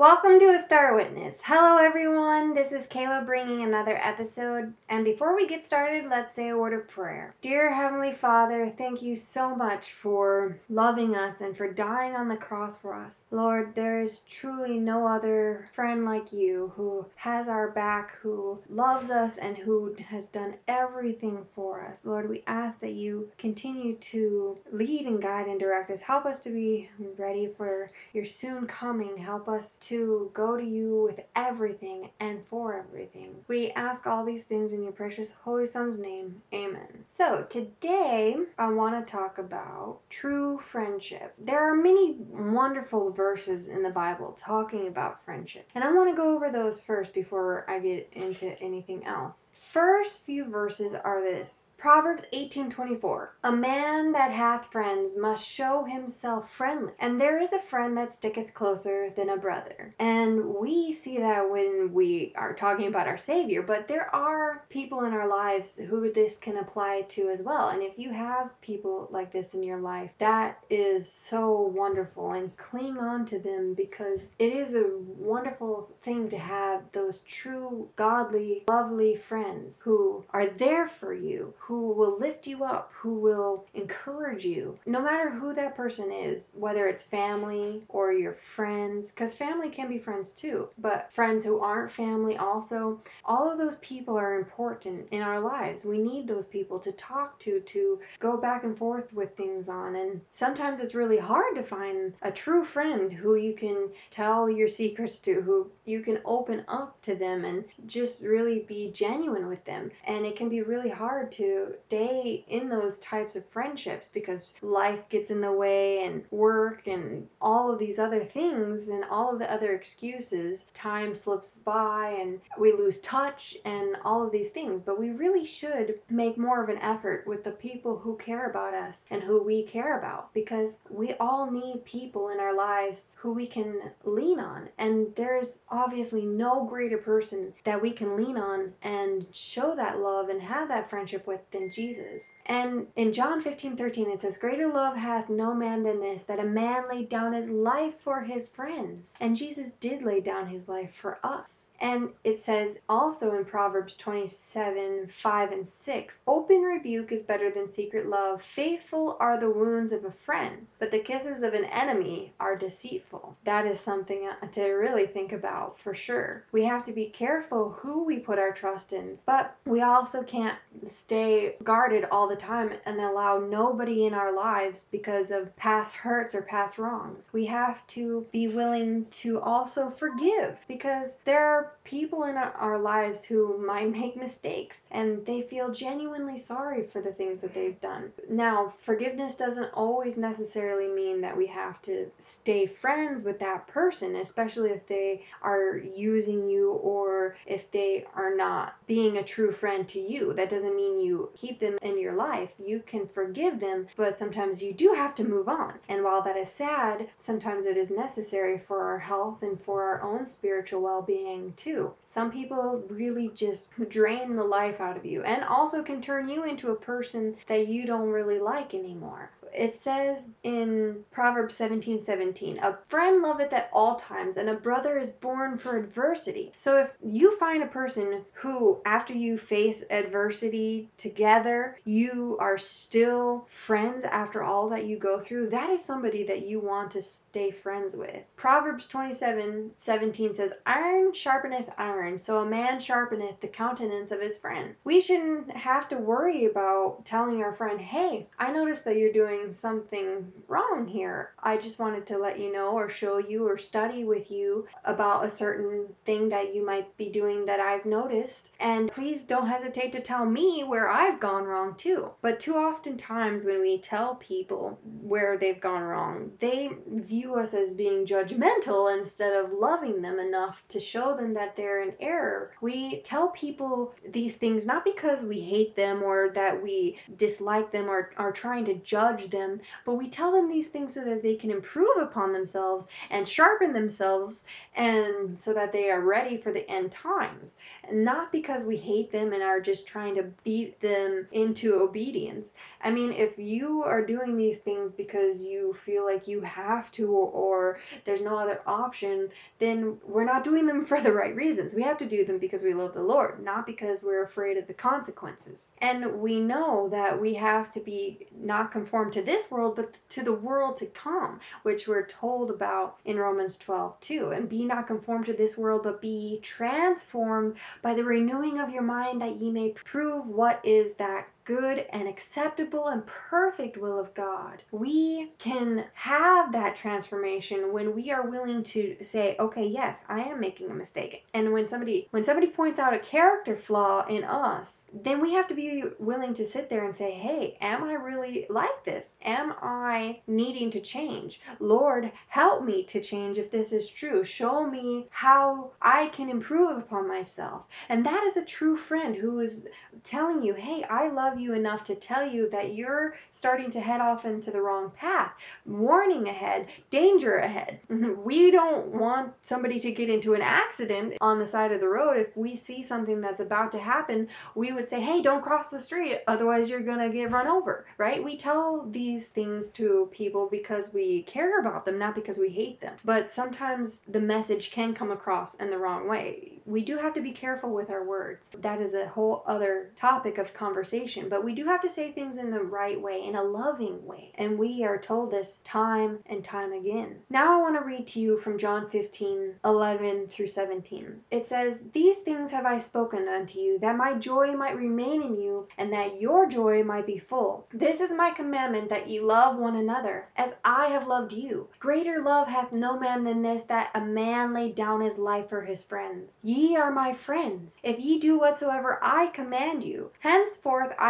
Welcome to A Star Witness. Hello, everyone. This is Kayla bringing another episode. And before we get started, let's say a word of prayer. Dear Heavenly Father, thank you so much for loving us and for dying on the cross for us. Lord, there is truly no other friend like you who has our back, who loves us, and who has done everything for us. Lord, we ask that you continue to lead and guide and direct us. Help us to be ready for your soon coming. Help us to go to you with everything and for everything. We ask all these things in your precious Holy Son's name. Amen. So, today I want to talk about true friendship. There are many wonderful verses in the Bible talking about friendship, and I want to go over those first before I get into anything else. First few verses are this Proverbs 18:24 A man that hath friends must show himself friendly, and there is a friend that sticketh closer than a brother. And we see that when we are talking about our Savior, but there are people in our lives who this can apply to as well. And if you have people like this in your life, that is so wonderful. And cling on to them because it is a wonderful thing to have those true, godly, lovely friends who are there for you, who will lift you up, who will encourage you, no matter who that person is, whether it's family or your friends, because family can be friends too, but friends who aren't family also, all of those people are important in our lives. We need those people to talk to, to go back and forth with things on. And sometimes it's really hard to find a true friend who you can tell your secrets to, who you can open up to them and just really be genuine with them. And it can be really hard to stay in those types of friendships because life gets in the way and work and all of these other things and all of the other excuses. Time slips by and we lose touch and all of these things. But we really should make more of an effort with the people who care about us and who we care about because we all need people in our lives who we can lean on. And there's obviously no greater person that we can lean on and show that love and have that friendship with than Jesus. And in John 15 13, it says, Greater love hath no man than this, that a man laid down his life for his friends. And Jesus did lay down his life for us. And it says also in Proverbs 27 5 and 6, Open rebuke is better than secret love. Faithful are the wounds of a friend, but the kisses of an enemy are deceitful. That is something uh, to really think about for sure. We have to be careful who we put our trust in, but we also can't stay guarded all the time and allow nobody in our lives because of past hurts or past wrongs. We have to be willing to also forgive because there are people in our, our lives who might make mistakes and they feel genuinely sorry for the things that they've done. Now, forgiveness doesn't always necessarily mean that we have to stay friends with that person, especially if they are using you or if they are not being a true friend to you. That doesn't mean you keep them in your life. You can forgive them, but sometimes you do have to move on. And while that is sad, sometimes it is necessary for our health and for our own spiritual well being too. Some people really just drain the life out of you and also can turn you into a person that you don't really like anymore it says in Proverbs 17 17, a friend loveth at all times, and a brother is born for adversity. So if you find a person who, after you face adversity together, you are still friends after all that you go through, that is somebody that you want to stay friends with. Proverbs 27 17 says, Iron sharpeneth iron, so a man sharpeneth the countenance of his friend. We shouldn't have to worry about telling our friend, hey, I noticed that you're doing something wrong here. I just wanted to let you know or show you or study with you about a certain thing that you might be doing that I've noticed. And please don't hesitate to tell me where I've gone wrong too. But too often times when we tell people where they've gone wrong, they view us as being judgmental instead of loving them enough to show them that they're in error. We tell people these things not because we hate them or that we dislike them or are trying to judge them, but we tell them these things so that they can improve upon themselves and sharpen themselves and so that they are ready for the end times. Not because we hate them and are just trying to beat them into obedience. I mean, if you are doing these things because you feel like you have to or there's no other option, then we're not doing them for the right reasons. We have to do them because we love the Lord, not because we're afraid of the consequences. And we know that we have to be not conformed to this world, but to the world to come, which we're told about in Romans 12 too. And be not conformed to this world, but be transformed by the renewing of your mind that ye may prove what is that good and acceptable and perfect will of God. We can have that transformation when we are willing to say, okay, yes, I am making a mistake. And when somebody when somebody points out a character flaw in us, then we have to be willing to sit there and say, hey, am I really like this? Am I needing to change? Lord, help me to change if this is true. Show me how I can improve upon myself. And that is a true friend who is telling you, hey, I love you enough to tell you that you're starting to head off into the wrong path. Warning ahead, danger ahead. We don't want somebody to get into an accident on the side of the road. If we see something that's about to happen, we would say, hey, don't cross the street, otherwise you're going to get run over, right? We tell these things to people because we care about them, not because we hate them. But sometimes the message can come across in the wrong way. We do have to be careful with our words. That is a whole other topic of conversation, but we do have to say things in the right way, in a loving way. And we are told this time and time again. Now I want to read to you from John 15 11 through 17. It says, These things have I spoken unto you, that my joy might remain in you, and that your joy might be full. This is my commandment, that ye love one another, as I have loved you. Greater love hath no man than this, that a man lay down his life for his friends. Ye are my friends, if ye do whatsoever I command you. Henceforth I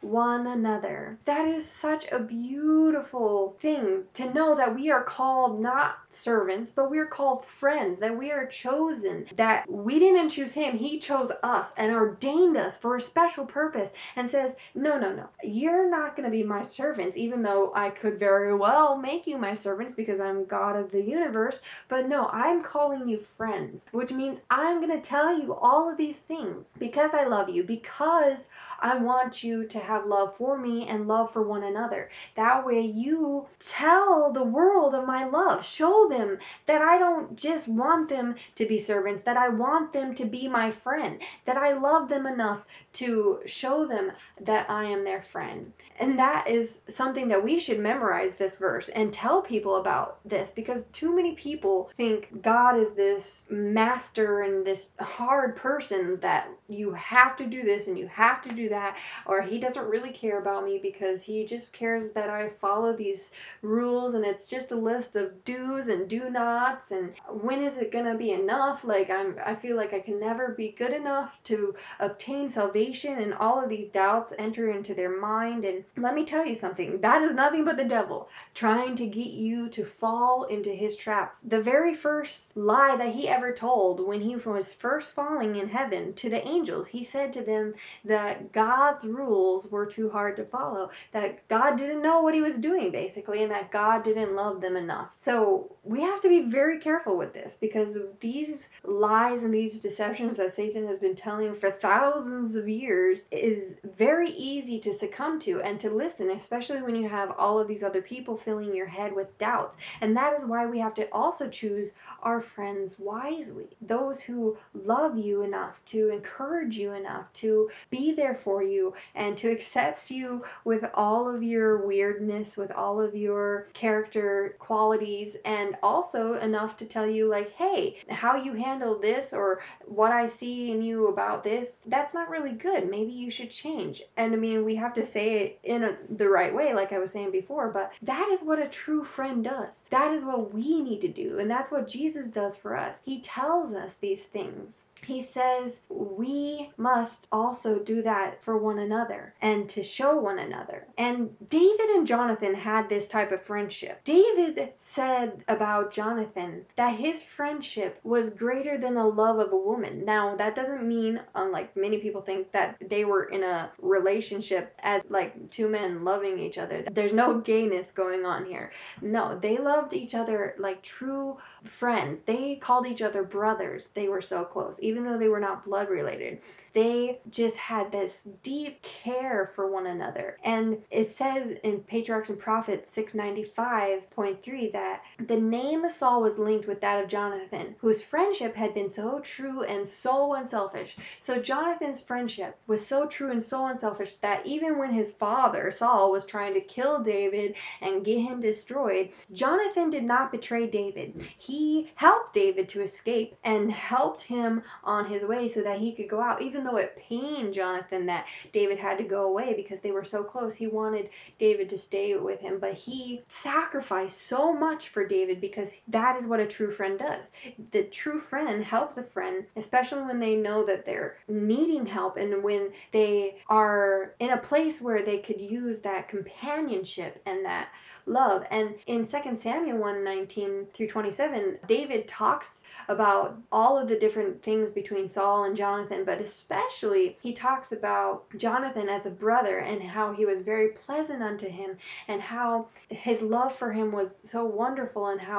one another. That is such a beautiful thing to know that we are called not servants, but we are called friends, that we are chosen, that we didn't choose him, he chose us and ordained us for a special purpose and says, No, no, no, you're not going to be my servants, even though I could very well make you my servants because I'm God of the universe. But no, I'm calling you friends, which means I'm going to tell you all of these things because I love you, because I want you to have love for me and love for one another. That way you tell the world of my love. Show them that I don't just want them to be servants, that I want them to be my friend, that I love them enough to show them that I am their friend. And that is something that we should memorize this verse and tell people about this because too many people think God is this master and this hard person that you have to do this and you have to do that, or he doesn't really care about me because he just cares that I follow these rules and it's just a list of do's and do nots and when is it gonna be enough? Like I'm I feel like I can never be good enough to obtain salvation and all of these doubts enter into their mind and let me tell you something, that is nothing but the devil trying to get you to fall into his traps. The very first lie that he ever told when he was first falling in heaven to the angels, he said to them that God's rules were too hard to follow, that God didn't know what he was doing basically, and that God didn't love them enough. So we have to be very careful with this because these lies and these deceptions that Satan has been telling for thousands of years is very easy to succumb to and to listen, especially when you have all of these other people filling your head with doubts. And that is why we have to also choose our friends wisely. Those who love you enough to encourage you enough to be there for you and to accept you with all of your weirdness, with all of your character qualities, and and also enough to tell you like hey how you handle this or what i see in you about this that's not really good. Maybe you should change. And i mean we have to say it in a, the right way like i was saying before but that is what a true friend does. That is what we need to do and that's what jesus does for us. He tells us these things. He says we must also do that for one another and to show one another. And david and jonathan had this type of friendship. David said about jonathan that his friendship was greater than the love of a woman. Now that doesn't mean unlike many people think that they were in a relationship as like two men loving each other. There's no gayness going on here. No they loved each other like true friends. They called each other brothers. They were so close even though they were not blood related. They just had this deep care for one another. And it says in patriarchs and prophets 695.3 that the name of saul was linked with that of jonathan whose friendship had been so true and so unselfish. So jonathan's friendship was so true and so unselfish that even when his father saul was trying to kill david and get him destroyed jonathan did not betray david. He helped david to escape and helped him on his way so that he could go out even though it pained jonathan that david had to go away because they were so close. He wanted david to stay with him but he sacrificed so much for david because that is what a true friend does the true friend helps a friend especially when they know that they're needing help and when they are in a place where they could use that companionship and that love. And in 2 Samuel 1 19 through 27, David talks about all of the different things between Saul and Jonathan, but especially he talks about Jonathan as a brother and how he was very pleasant unto him and how his love for him was so wonderful and how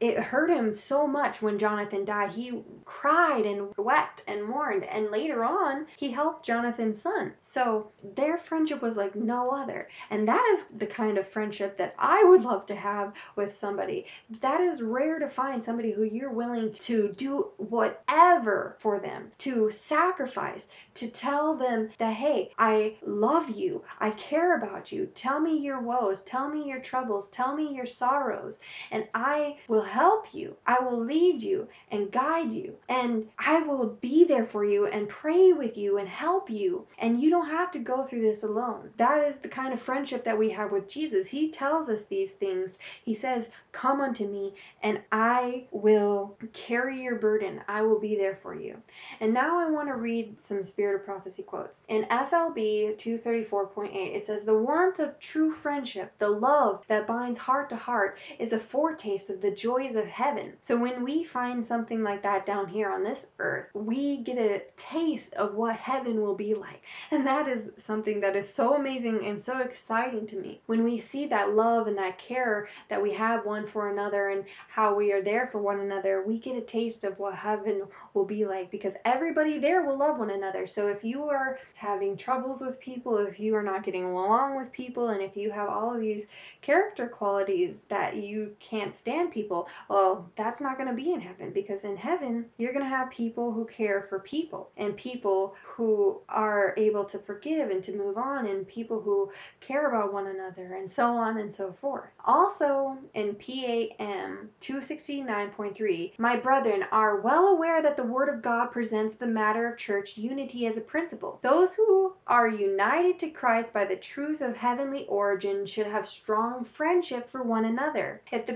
it hurt him so much when Jonathan died. He cried and wept and mourned, and later on, he helped Jonathan's son. So their friendship was like no other. And that is the kind of friendship that I would love to have with somebody. That is rare to find somebody who you're willing to do whatever for them, to sacrifice, to tell them that, hey, I love you, I care about you, tell me your woes, tell me your troubles, tell me your sorrows, and I will help you, I will lead you and guide you, and I will be there for you and pray with you and help you, and you don't have to go through this alone. That is the kind of friendship that we have with Jesus. He tells us these things. He says, Come unto me, and I will carry carry your burden. I will be there for you. And now I want to read some Spirit of Prophecy quotes. In FLB 234.8, it says, The warmth of true friendship, the love that binds heart to heart, is a foretaste of the joys of heaven. So when we find something like that down here on this earth, we get a taste of what heaven will be like. And that is something that is so amazing and so exciting to me. When we see that love and that care that we have one for another and how we are there for one another, we get a taste of what heaven will be like because everybody there will love one another. So if you are having troubles with people, if you are not getting along with people, and if you have all of these character qualities that you can't stand people, well, that's not going to be in heaven because in heaven, you're going to have people who care for people and people who are able to forgive and to move on and people who care about one another and so on and so forth. Also, in PAM 269.3, my brethren are well aware that the Word of God presents the matter of church unity as a principle. Those who are united to Christ by the truth of heavenly origin should have strong friendship for one another. If the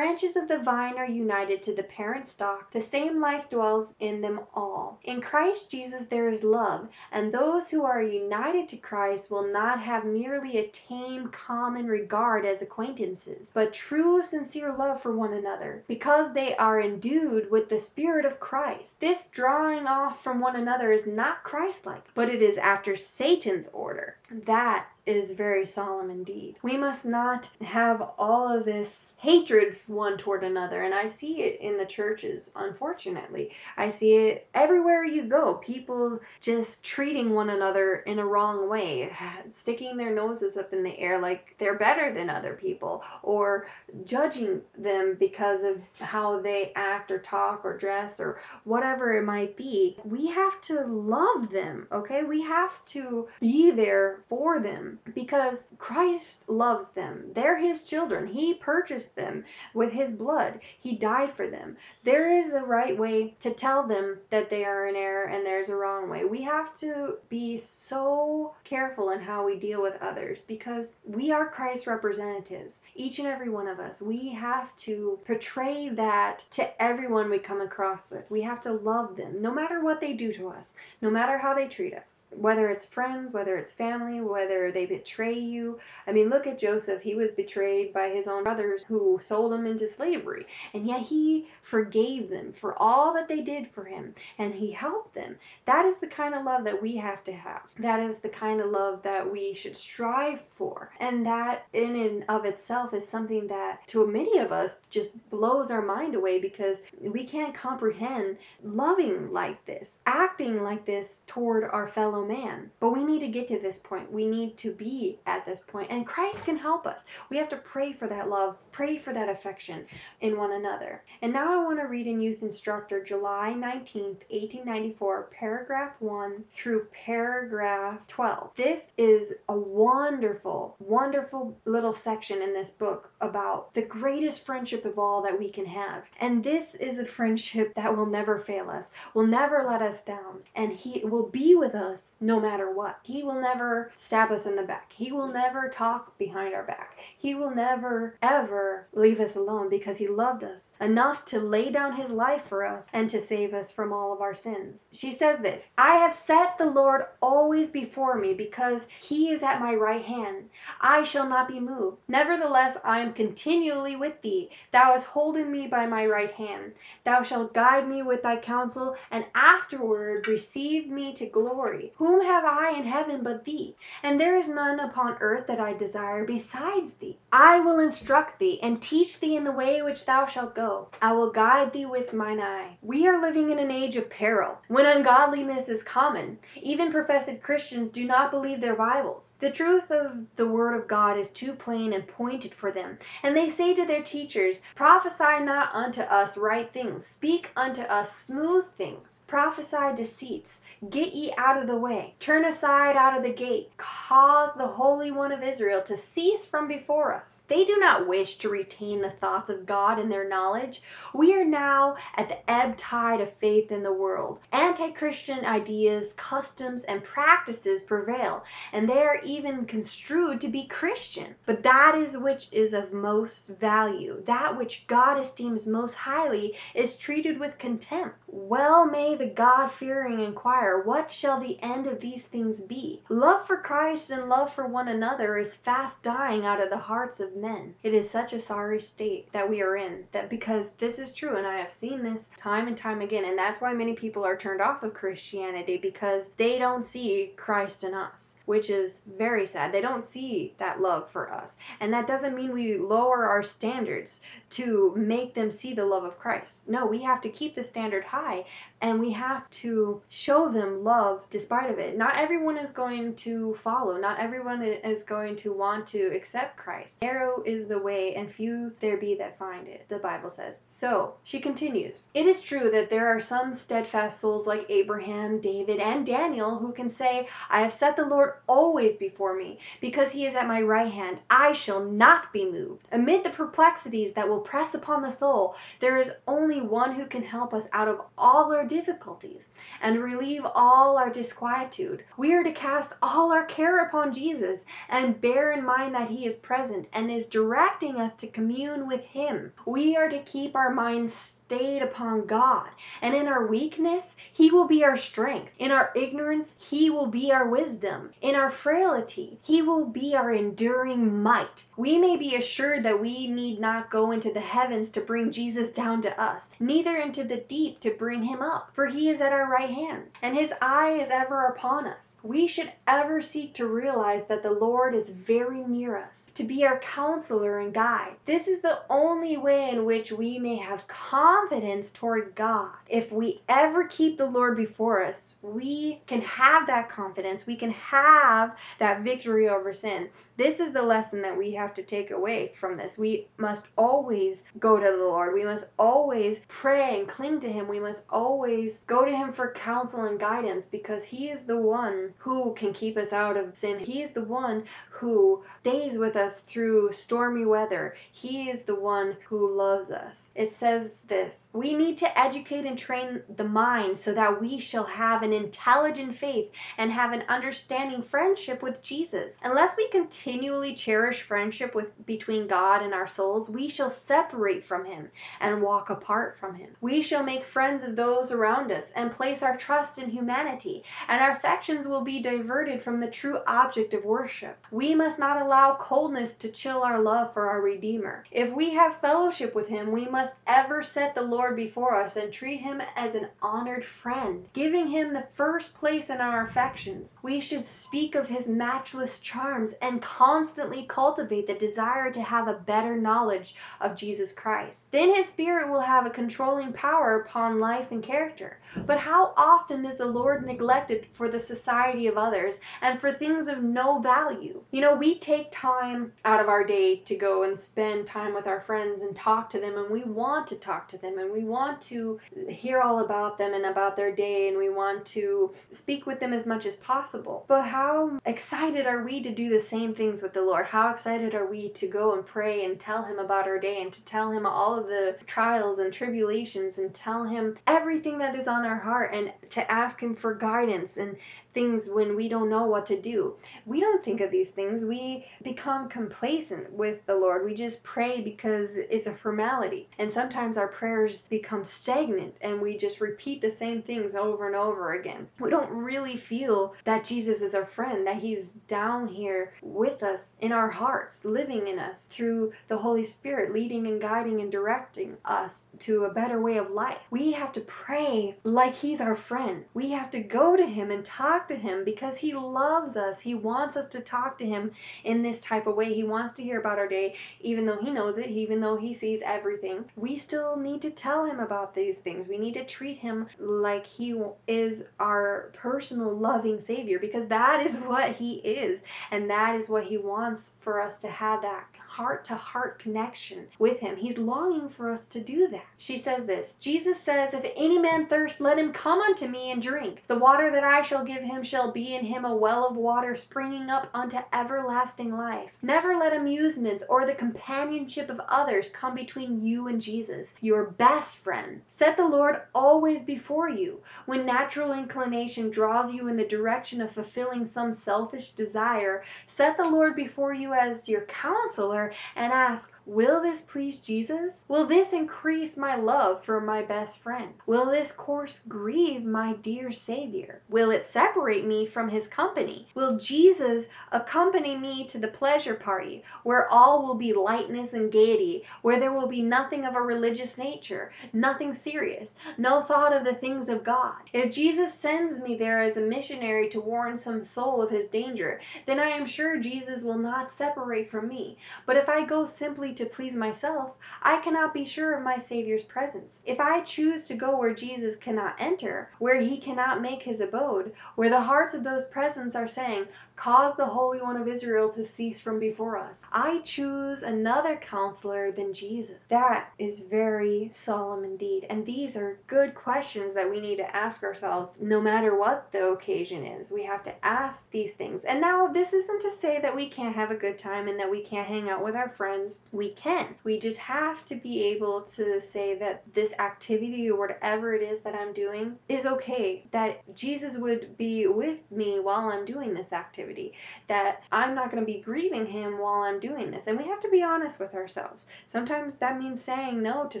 branches of the vine are united to the parent stock, the same life dwells in them all. In Christ Jesus there is love, and those who are united to Christ will not have merely a tame, common regard as acquaintances, but true, sincere love for one another, because they are endued with the Spirit of Christ. This drawing off from one another is not Christ like, but it is after Satan's order. That is very solemn indeed. We must not have all of this hatred one toward another, and I see it in the churches, unfortunately. I see it everywhere you go. People just treating one another in a wrong way, sticking their noses up in the air like they're better than other people, or judging them because of how they act or talk or dress or whatever it might be. We have to love them, okay? We have to be there for them because Christ loves them. They're his children. He purchased them with his blood. He died for them. There is a right way to tell them that they are in error and there's a wrong way. We have to be so careful in how we deal with others because we are Christ's representatives. Each and every one of us. We have to portray that to everyone we come across with. We have to love them no matter what they do to us, no matter how they treat us. Whether it's friends, whether it's family, whether they betray you. I mean, look at Joseph. He was betrayed by his own brothers who sold him into slavery. And yet he forgave them for all that they did for him and he helped them. That is the kind of love that we have to have. That is the kind of love that we should strive for. And that in and of itself is something that to many of us just blows our mind away because we can't comprehend loving like this, acting like this toward our fellow man. But we need to get to this point. We need to be at this point, and Christ can help us. We have to pray for that love, pray for that affection in one another. And now I want to read in Youth Instructor, July 19th, 1894, paragraph 1 through paragraph 12. This is a wonderful, wonderful little section in this book about the greatest friendship of all that we can have. And this is a friendship that will never fail us, will never let us down, and He will be with us no matter what. He will never stab us in the back. He will never talk behind our back. He will never, ever leave us alone because He loved us enough to lay down His life for us and to save us from all of our sins. She says this I have set the Lord always before me because He is at my right hand. I shall not be moved. Nevertheless, I am continually with thee. Thou hast holden me by my right hand. Thou shalt guide me with thy counsel, and afterward receive me to glory. Whom have I in heaven but thee? And there is none upon earth that I desire besides thee. I will instruct thee, and teach thee in the way which thou shalt go. I will guide thee with mine eye. We are living in an age of peril, when ungodliness is common. Even professed Christians do not believe their Bibles. The truth of the Word of God is too plain and pointed for them, and they say to their teachers, Prophesy not unto us right things, speak unto us smooth things. Prophesy deceits. Get ye out of the way. Turn aside out of the gate. Cause the Holy One of Israel to cease from before us. They do not wish to retain the thoughts of God in their knowledge. We are now at the ebb tide of faith in the world. Anti Christian ideas, customs, and practices prevail, and they are even construed to be Christian. But that is which is of most value, that which God esteems most highly, is treated with contempt. Well may the God fearing inquire, What shall the end of these things be? Love for Christ and love for one another is fast dying out of the hearts of men. It is such a sorry state that we are in, that because this is true, and I have seen this time and time again, and that's why many people are turned off of Christianity because they don't see Christ in us, which is very sad. They don't see that love for us. And that doesn't mean we lower our standards to make them see the love of Christ. No, we have to keep the standard high and we have to show them love despite of it. Not everyone is going to follow. Not everyone is going to want to accept Christ. Narrow is the way and few there be that find it, the Bible says. So, she continues. It is true that there are some steadfast souls like Abraham, David, and Daniel who can say, I have set the Lord always before me, because he is at my right hand. I shall not be moved. Amid the perplexities that will press upon the soul, there is only one who can help us out of all our difficulties and relieve all our disquietude. We are to cast all our care upon Jesus and bear in mind that he is present and is directing us to commune with him. We are to keep our minds stayed upon God. And in our weakness, He will be our strength. In our ignorance, He will be our wisdom. In our frailty, He will be our enduring might. We may be assured that we need not go into the heavens to bring Jesus down to us, neither into the deep to bring Him up, for He is at our right hand, and His eye is ever upon us. We should ever seek to realize that the Lord is very near us, to be our counselor and guide. This is the only way in which we may have confidence confidence toward God. If we ever keep the Lord before us, we can have that confidence. We can have that victory over sin. This is the lesson that we have to take away from this. We must always go to the Lord. We must always pray and cling to Him. We must always go to Him for counsel and guidance because He is the one who can keep us out of sin. He is the one who stays with us through stormy weather. He is the one who loves us. It says this We need to educate and train the mind so that we shall have an intelligent faith and have an understanding friendship with Jesus. Unless we continually cherish friendship with between God and our souls, we shall separate from him and walk apart from him. We shall make friends of those around us and place our trust in humanity, and our affections will be diverted from the true object of worship. We must not allow coldness to chill our love for our Redeemer. If we have fellowship with him, we must ever set the Lord before us and treat him as an honored friend, giving him the first place in our affections. We should speak of his matchless charms and constantly cultivate the desire to have a better knowledge of Jesus Christ. Then his spirit will have a controlling power upon life and character. But how often is the Lord neglected for the society of others and for things of no value? You know, we take time out of our day to go and spend time with our friends and talk to them, and we want to talk to them, and we want to hear all about them and about their day, and we want to speak with them as much as possible. But how excited are we to do the same things with the Lord? How excited are we to go and pray and tell Him about our day and to tell Him all of the trials and tribulations and tell Him everything that is on our heart and to ask Him for guidance and things when we don't know what to do. We don't think of these things. We become complacent with the Lord. We just pray because it's a formality. And sometimes our prayers become stagnant and we just repeat the same things over and over again. We don't really feel that Jesus is our friend, that He's down here with us in our hearts, living in us through the Holy Spirit, leading and guiding and directing us to a better way of life. We have to pray like He's our friend. We have to go to Him and talk to Him because He loves us. He wants us to talk to Him in this type of way. He wants to hear about our day, even though He knows it, even though He sees everything. We still need to tell Him about these things. We need to treat Him like He is our personal loving Savior because that is what He is. And that is what He wants for us to have that heart to heart connection with Him. He's longing for us to do that. She says this Jesus says, If any man thirst, let him come unto me and drink. The water that I shall give him shall be in him a well of water springing up unto everlasting life. Never let amusements or the companionship of others come between you and Jesus, your best friend. Set the Lord always before you. When natural inclination draws you in the direction of fulfilling some selfish desire, set the Lord before you as your counselor and ask, Will this please Jesus? Will this increase my love for my best friend? Will this course grieve my dear Savior? Will it separate me from his company? Will Jesus accompany me to the pleasure party, where all will be lightness and gaiety, where there will be nothing of a religious nature, nothing serious, no thought of the things of God? If Jesus sends me there as a missionary to warn some soul of his danger, then I am sure Jesus will not separate from me. But if I go simply to please myself, I cannot be sure of my Saviour's presence. If I choose to go where Jesus cannot enter, where he cannot make his abode, where the hearts of those present are saying, Cause the Holy One of Israel to cease from before us, I choose another counselor than Jesus. That is very solemn indeed. And these are good questions that we need to ask ourselves no matter what the occasion is. We have to ask these things. And now, this isn't to say that we can't have a good time and that we can't hang out with our friends. We can. We just have to be able to say that this activity or whatever it is that I'm doing is okay. That Jesus would be with me while I'm doing this activity. That I'm not going to be grieving Him while I'm doing this. And we have to be honest with ourselves. Sometimes that means saying no to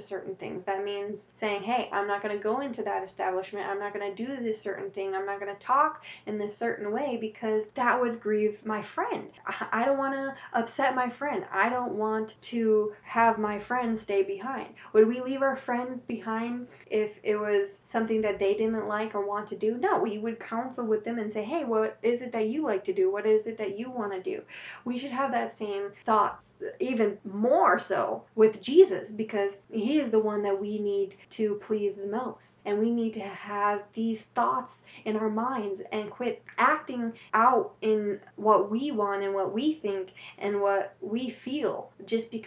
certain things. That means saying, hey, I'm not going to go into that establishment. I'm not going to do this certain thing. I'm not going to talk in this certain way because that would grieve my friend. I don't want to upset my friend. I don't want to have my friends stay behind. Would we leave our friends behind if it was something that they didn't like or want to do? No, we would counsel with them and say, hey, what is it that you like to do? What is it that you want to do? We should have that same thoughts, even more so with Jesus, because he is the one that we need to please the most. And we need to have these thoughts in our minds and quit acting out in what we want and what we think and what we feel just because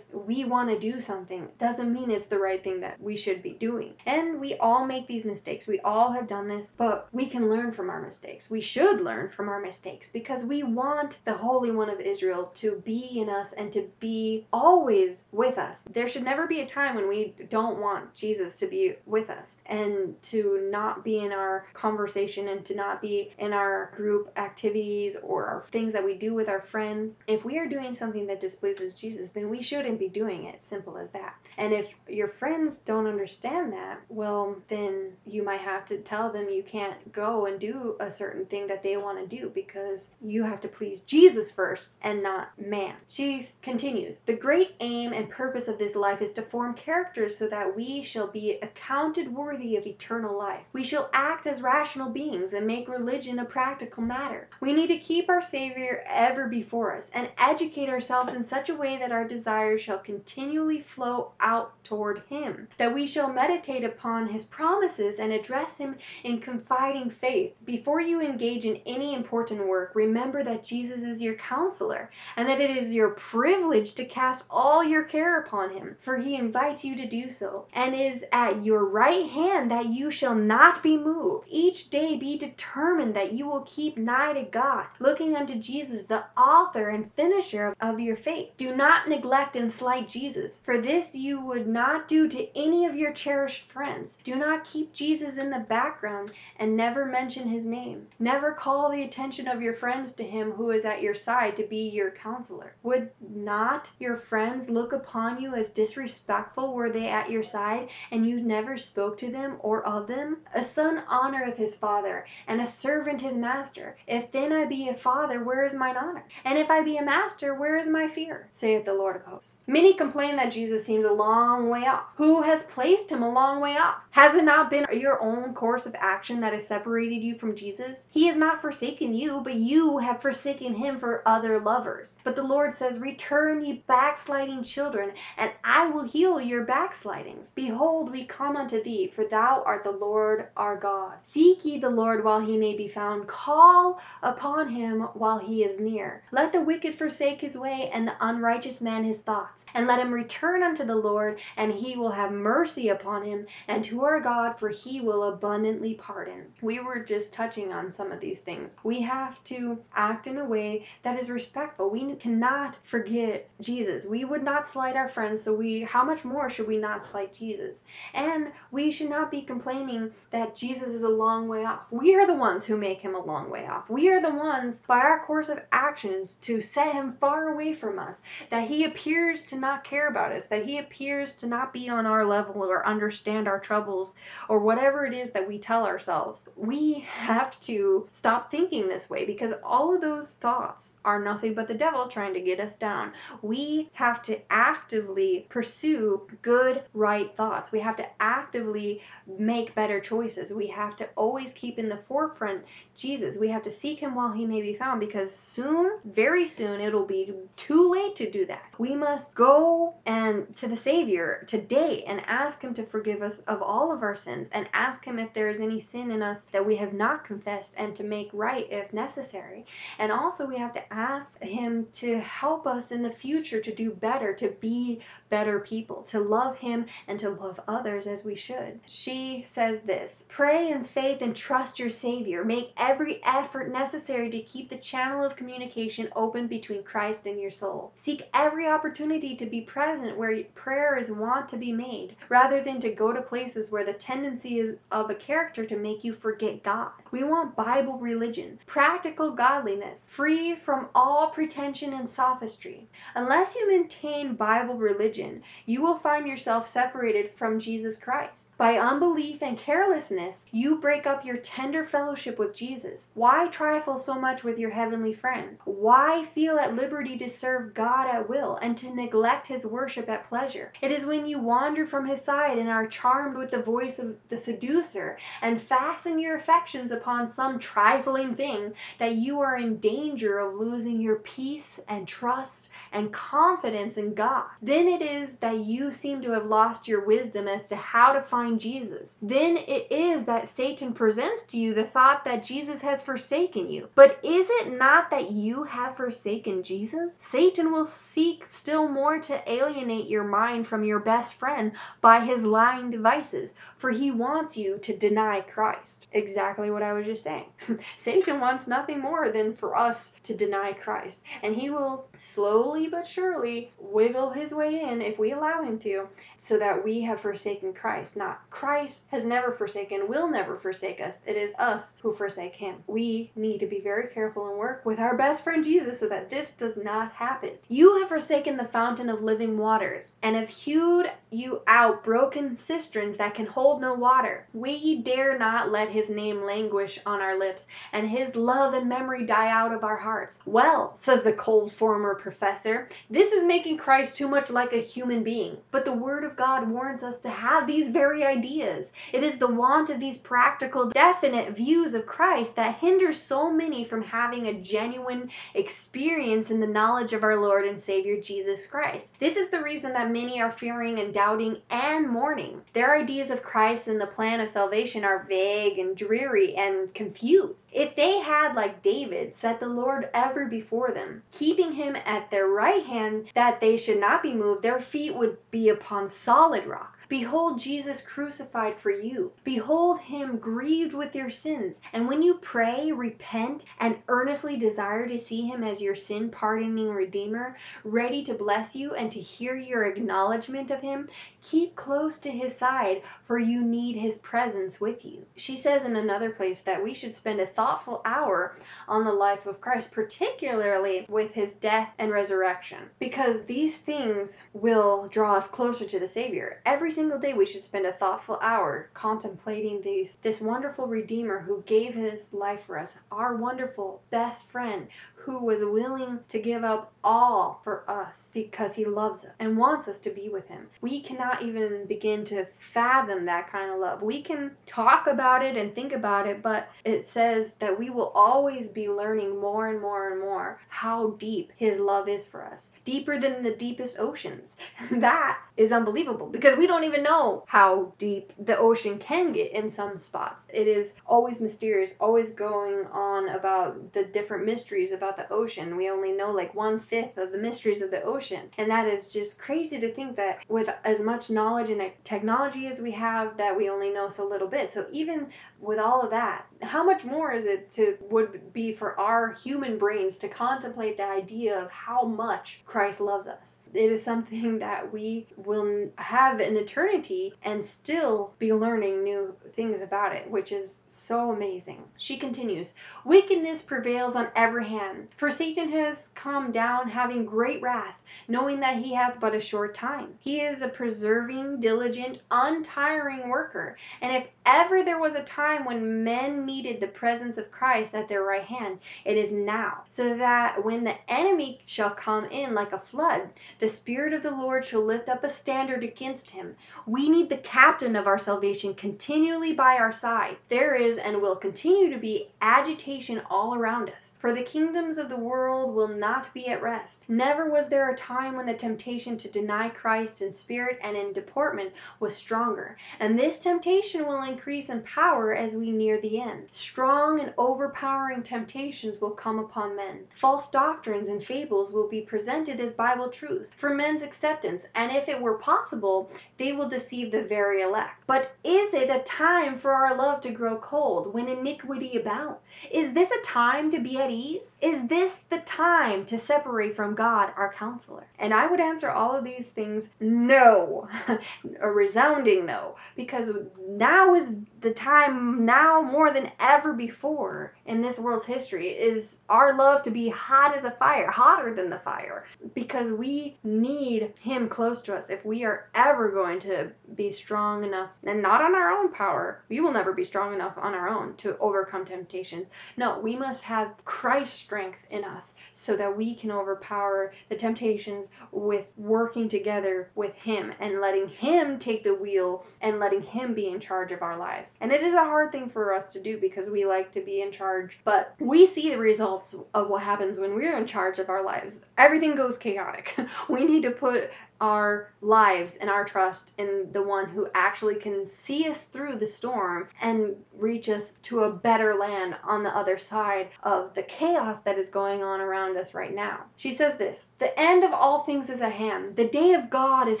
we want to do something doesn't mean it's the right thing that we should be doing. And we all make these mistakes. We all have done this, but we can learn from our mistakes. We should learn from our mistakes because we want the Holy One of Israel to be in us and to be always with us. There should never be a time when we don't want Jesus to be with us and to not be in our conversation and to not be in our group activities or things that we do with our friends. If we are doing something that displeases Jesus, then we shouldn't be doing it. Simple as that. And if your friends don't understand that, well, then you might have to tell them you can't go and do a certain thing that they want to do because you have to please Jesus first and not man. She continues The great aim and purpose of this life is to form characters so that we shall be accounted worthy of eternal life. We shall act as rational beings and make religion a practical matter. We need to keep our Savior ever before us and educate ourselves in such a way that our desires shall continually flow out toward Him, that we shall meditate upon His promises and address Him in confiding faith. Before you engage in any important work, remember that Jesus is your counselor and that it is your privilege to cast all your care upon Him, for He invites you to do so, and is at your right hand that you shall not be moved. Each day be determined that you will keep nigh to God, looking unto Jesus, the author and finisher of your faith. Do not neglect and slight Jesus, for this you would not do to any of your cherished friends. Do not keep Jesus in the background and never mention his name. Never call the attention of your friends to him who is at your side to be your counselor. Would not your friends look upon you as disrespectful were they at your side and you never spoke to them or of them? A son honoreth his father, and a servant his master. If then I be a father, where is mine honor? And if I be a master, where is my fear? saith the Lord Many complain that Jesus seems a long way off. Who has placed him a long way off? Has it not been your own course of action that has separated you from Jesus? He has not forsaken you, but you have forsaken him for other lovers. But the Lord says, Return, ye backsliding children, and I will heal your backslidings. Behold, we come unto thee, for thou art the Lord our God. Seek ye the Lord while he may be found. Call upon him while he is near. Let the wicked forsake his way, and the unrighteous man his thoughts. And let him return unto the Lord, and he will have mercy upon him, and to our God, for he will abundantly pardon. We were just touching on some of these things. We have to act in a way that is respectful. We cannot forget Jesus. We would not slight our friends, so we how much more should we not slight Jesus? And we should not be complaining that Jesus is a long way off. We are the ones who make him a long way off. We are the ones by our course of actions to set him far away from us, that he appears to not care about us, that he appears to not be on our level or understand our troubles or whatever it is that we tell ourselves. We have to stop thinking this way because all of those thoughts are nothing but the devil trying to get us down. We have to actively pursue good, right thoughts. We have to actively make better choices. We have to always keep in the forefront Jesus. We have to seek him while he may be found because soon, very soon, it'll be too late to do that. We must go and to the Savior today and ask him to forgive us of all of our sins and ask him if there is any sin in us that we have not confessed and to make right if necessary. And also we have to ask him to help us in the future to do better, to be better people, to love him and to love others as we should. She says this, pray in faith and trust your Savior. Make every effort necessary to keep the channel of communication open between Christ and your soul. Seek every opportunity to be present where prayer is wont to be made, rather than to go to places where the tendency is of a character to make you forget God. We want Bible religion, practical godliness, free from all pretension and sophistry. Unless you maintain Bible religion, you will find yourself separated from Jesus Christ. By unbelief and carelessness, you break up your tender fellowship with Jesus. Why trifle so much with your heavenly friend? Why feel at liberty to serve serve God at will and to neglect his worship at pleasure. It is when you wander from his side and are charmed with the voice of the seducer and fasten your affections upon some trifling thing that you are in danger of losing your peace and trust and confidence in God. Then it is that you seem to have lost your wisdom as to how to find Jesus. Then it is that Satan presents to you the thought that Jesus has forsaken you. But is it not that you have forsaken Jesus? Satan will seek still more to alienate your mind from your best friend by his lying devices, for he wants you to deny Christ. Exactly what I was just saying. Satan wants nothing more than for us to deny Christ, and he will slowly but surely wiggle his way in if we allow him to, so that we have forsaken Christ. Not Christ has never forsaken, will never forsake us. It is us who forsake him. We need to be very careful and work with our best friend Jesus so that this does not happen. You have forsaken the fountain of living waters, and have hewed you out broken cisterns that can hold no water. We dare not let his name languish on our lips, and his love and memory die out of our hearts. Well, says the cold former professor, this is making Christ too much like a human being. But the word of God warns us to have these very ideas. It is the want of these practical, definite views of Christ that hinders so many from having a genuine experience in the knowledge of our Lord and Savior Jesus Christ. This is the reason that many are fearing and doubting and mourning. Their ideas of Christ and the plan of salvation are vague and dreary and confused. If they had, like David, set the Lord ever before them, keeping him at their right hand that they should not be moved, their feet would be upon solid rock. Behold Jesus crucified for you. Behold him grieved with your sins. And when you pray, repent, and earnestly desire to see him as your sin pardoning Redeemer, ready to bless you and to hear your acknowledgment of him, keep close to his side, for you need his presence with you. She says in another place that we should spend a thoughtful hour on the life of Christ, particularly with his death and resurrection, because these things will draw us closer to the Savior. Every single day we should spend a thoughtful hour contemplating this wonderful redeemer who gave his life for us our wonderful best friend who was willing to give up all for us because he loves us and wants us to be with him. We cannot even begin to fathom that kind of love. We can talk about it and think about it, but it says that we will always be learning more and more and more how deep his love is for us. Deeper than the deepest oceans. that is unbelievable because we don't even know how deep the ocean can get in some spots. It is always mysterious, always going on about the different mysteries about the ocean. We only know like one fifth of the mysteries of the ocean. And that is just crazy to think that with as much knowledge and technology as we have, that we only know so little bit. So even with all of that, how much more is it to would be for our human brains to contemplate the idea of how much Christ loves us? It is something that we will have an eternity and still be learning new things about it, which is so amazing. She continues, Wickedness prevails on every hand, for Satan has come down having great wrath, knowing that he hath but a short time. He is a preserving, diligent, untiring worker, and if ever there was a time when men needed the presence of Christ at their right hand, it is now, so that when the enemy shall come in like a flood, the Spirit of the Lord shall lift up a standard against him. We need the captain of our salvation continually by our side. There is and will continue to be agitation all around us, for the kingdoms of the world will not be at rest. Never was there a time when the temptation to deny Christ in spirit and in deportment was stronger, and this temptation will increase in power as we near the end. Strong and overpowering temptations will come upon men. False doctrines and fables will be presented as Bible truth for men's acceptance, and if it were possible, they will deceive the very elect. But is it a time for our love to grow cold when iniquity abounds? Is this a time to be at ease? Is this the time to separate from God our counselor? And I would answer all of these things no, a resounding no, because now is the time now more than ever before in this world's history is our love to be hot as a fire, hotter than the fire, because we need Him close to us if we are ever going to be strong enough, and not on our own power. We will never be strong enough on our own to overcome temptations. No, we must have Christ's strength in us so that we can overpower the temptations with working together with Him and letting Him take the wheel and letting Him be in charge of our lives. And it is a hard thing for us to do because we like to be in charge, but we see the results of what happens when we're in charge of our lives. Everything goes chaotic. we need to put our lives and our trust in the one who actually can see us through the storm and reach us to a better land on the other side of the chaos that is going on around us right now. She says this The end of all things is at hand. The day of God is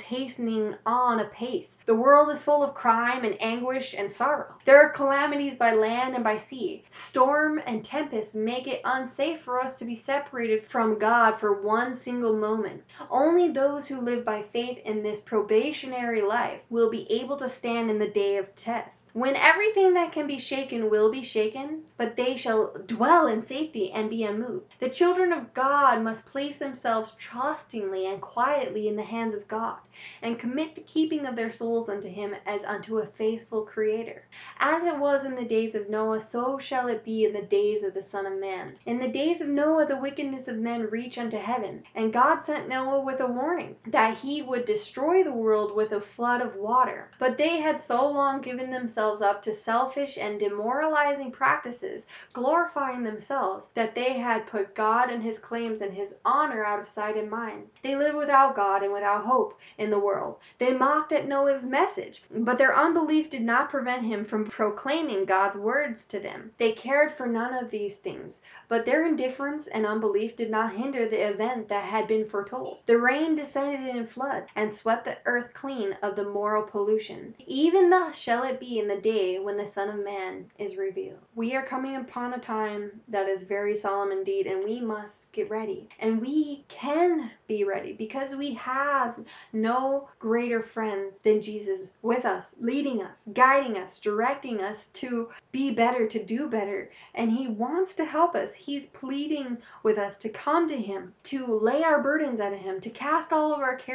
hastening on apace. The world is full of crime and anguish and sorrow. There are calamities by land and by sea. Storm and tempest make it unsafe for us to be separated from God for one single moment. Only those who live by faith in this probationary life will be able to stand in the day of test, when everything that can be shaken will be shaken, but they shall dwell in safety and be unmoved. The children of God must place themselves trustingly and quietly in the hands of God, and commit the keeping of their souls unto him as unto a faithful Creator. As it was in the days of Noah, so shall it be in the days of the Son of Man. In the days of Noah the wickedness of men reached unto heaven, and God sent Noah with a warning, that he would destroy the world with a flood of water. But they had so long given themselves up to selfish and demoralizing practices, glorifying themselves, that they had put God and his claims and his honor out of sight and mind. They lived without God and without hope in the world. They mocked at Noah's message, but their unbelief did not prevent him from proclaiming God's words to them. They cared for none of these things, but their indifference and unbelief did not hinder the event that had been foretold. The rain descended in flood, and swept the earth clean of the moral pollution. Even thus shall it be in the day when the Son of Man is revealed. We are coming upon a time that is very solemn indeed, and we must get ready. And we can be ready because we have no greater friend than Jesus with us, leading us, guiding us, directing us to be better, to do better. And He wants to help us. He's pleading with us to come to Him, to lay our burdens at Him, to cast all of our cares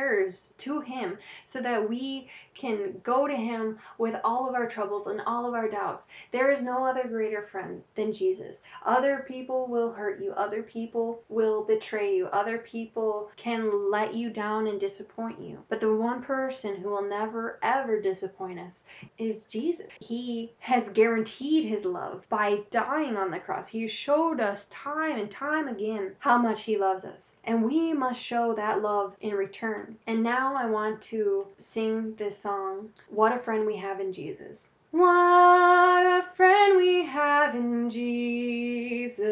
to Him so that we can go to Him with all of our troubles and all of our doubts. There is no other greater friend than Jesus. Other people will hurt you, other people will betray you, other people can let you down and disappoint you. But the one person who will never ever disappoint us is Jesus. He has guaranteed His love by dying on the cross. He showed us time and time again how much He loves us. And we must show that love in return. And now I want to sing this song, What a Friend We Have in Jesus. What a friend we have in Jesus,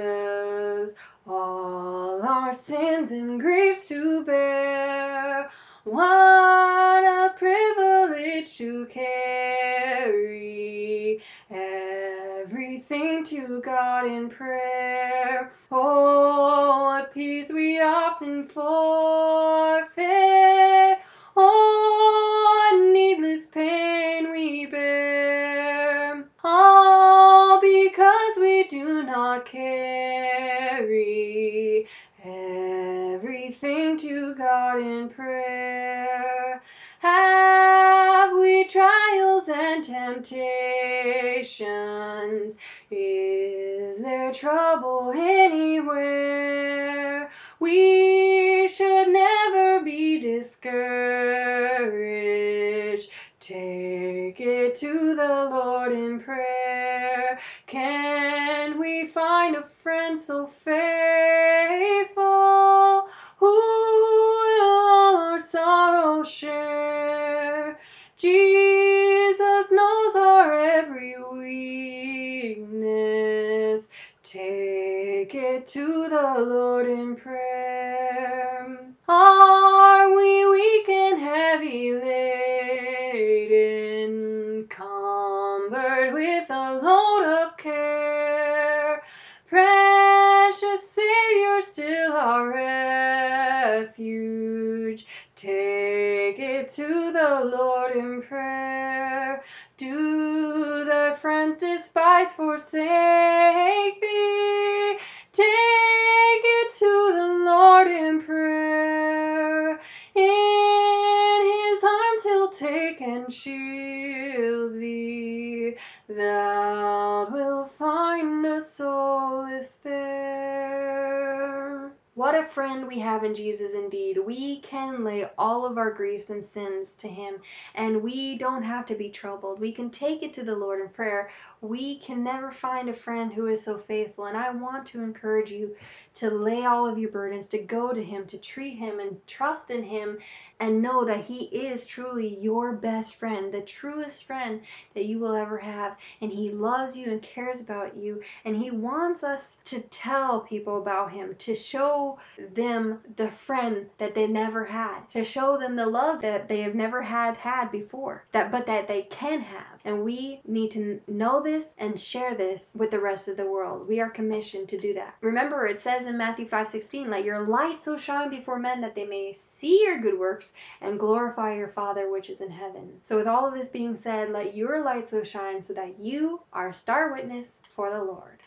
all our sins and griefs to bear. What a privilege to carry everything to God in prayer. Oh, what peace we often forfeit. Oh, needless pain we bear. All because we do not carry everything to God in prayer. Have we trials and temptations? Trouble anywhere? Shield thee. Thou What a friend we have in Jesus indeed. We can lay all of our griefs and sins to him and we don't have to be troubled. We can take it to the Lord in prayer. We can never find a friend who is so faithful and I want to encourage you to lay all of your burdens, to go to him, to treat him and trust in him and know that he is truly your best friend, the truest friend that you will ever have and he loves you and cares about you and he wants us to tell people about him, to show them the friend that they never had, to show them the love that they have never had had before, that but that they can have. And we need to know this and share this with the rest of the world. We are commissioned to do that. Remember, it says in Matthew 5:16, "Let your light so shine before men that they may see your good works and glorify your Father which is in heaven." So with all of this being said, let your light so shine so that you are a star witness for the Lord.